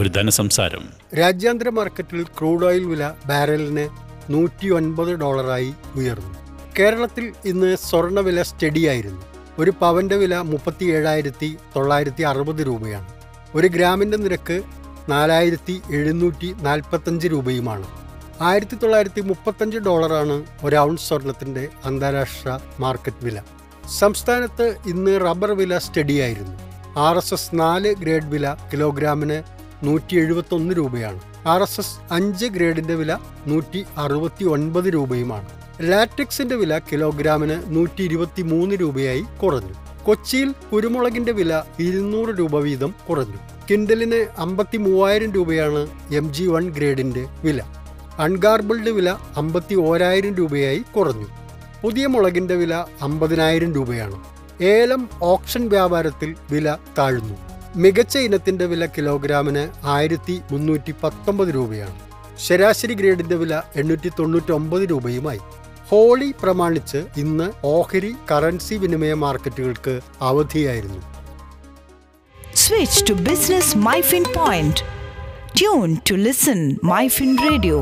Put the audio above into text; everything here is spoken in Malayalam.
ഒരു ധനസംസാരം. രാജ്യാന്തര മാർക്കറ്റിൽ ക്രൂഡ് ഓയിൽ വില ബാരലിന് നൂറ്റി ഒൻപത് ഡോളറായി ഉയർന്നു. കേരളത്തിൽ ഇന്ന് സ്വർണവില സ്റ്റഡിയായിരുന്നു. ഒരു പവന്റെ വില മുപ്പത്തി ഏഴായിരത്തി തൊള്ളായിരത്തി അറുപത് രൂപയാണ്. ഒരു ഗ്രാമിന്റെ നിരക്ക് നാലായിരത്തി എഴുന്നൂറ്റി നാൽപ്പത്തഞ്ച് രൂപയുമാണ്. ആയിരത്തി തൊള്ളായിരത്തി മുപ്പത്തഞ്ച് ഡോളറാണ് ഒരു ഔൺസ് സ്വർണത്തിന്റെ അന്താരാഷ്ട്ര മാർക്കറ്റ് വില. സംസ്ഥാനത്ത് ഇന്ന് റബ്ബർ വില സ്റ്റഡിയായിരുന്നു. ആർ എസ് എസ് നാല് ഗ്രേഡ് വില കിലോഗ്രാമിന് നൂറ്റി എഴുപത്തി ഒന്ന് രൂപയാണ്. ആർ എസ് എസ് അഞ്ച് ഗ്രേഡിന്റെ വില നൂറ്റി അറുപത്തി ഒൻപത് രൂപയുമാണ്. ലാറ്റക്സിന്റെ വില കിലോഗ്രാമിന് നൂറ്റി ഇരുപത്തി മൂന്ന് രൂപയായി കുറഞ്ഞു. കൊച്ചിയിൽ കുരുമുളകിന്റെ വില ഇരുന്നൂറ് രൂപ വീതം കുറഞ്ഞു. കിൻഡലിന് അമ്പത്തി മൂവായിരം രൂപയാണ് എം ജി വൺ ഗ്രേഡിന്റെ വില. അൺഗാർബിൾഡ് വില അമ്പത്തി ഓരായിരം രൂപയായി കുറഞ്ഞു. പുതിയ മുളകിന്റെ വില അമ്പതിനായിരം രൂപയാണ്. ഏലം ഓപ്ഷൻ വ്യാപാരത്തിൽ വില താഴ്ന്നു. മികച്ച ഇനത്തിന്റെ വില കിലോഗ്രാമിന് ആയിരത്തി മുന്നൂറ്റി പത്തൊമ്പത് രൂപയാണ് ശരാശരി ഗ്രേഡിന്റെ വില എണ്ണൂറ്റി തൊണ്ണൂറ്റി ഒമ്പത് രൂപയുമായി ഹോളി പ്രമാണിച്ച് ഇന്ന് ഓഹരി കറൻസി വിനിമയ മാർക്കറ്റുകൾക്ക് അവധിയായിരുന്നു Switch to Business MyFin Point. Tune to listen MyFin Radio.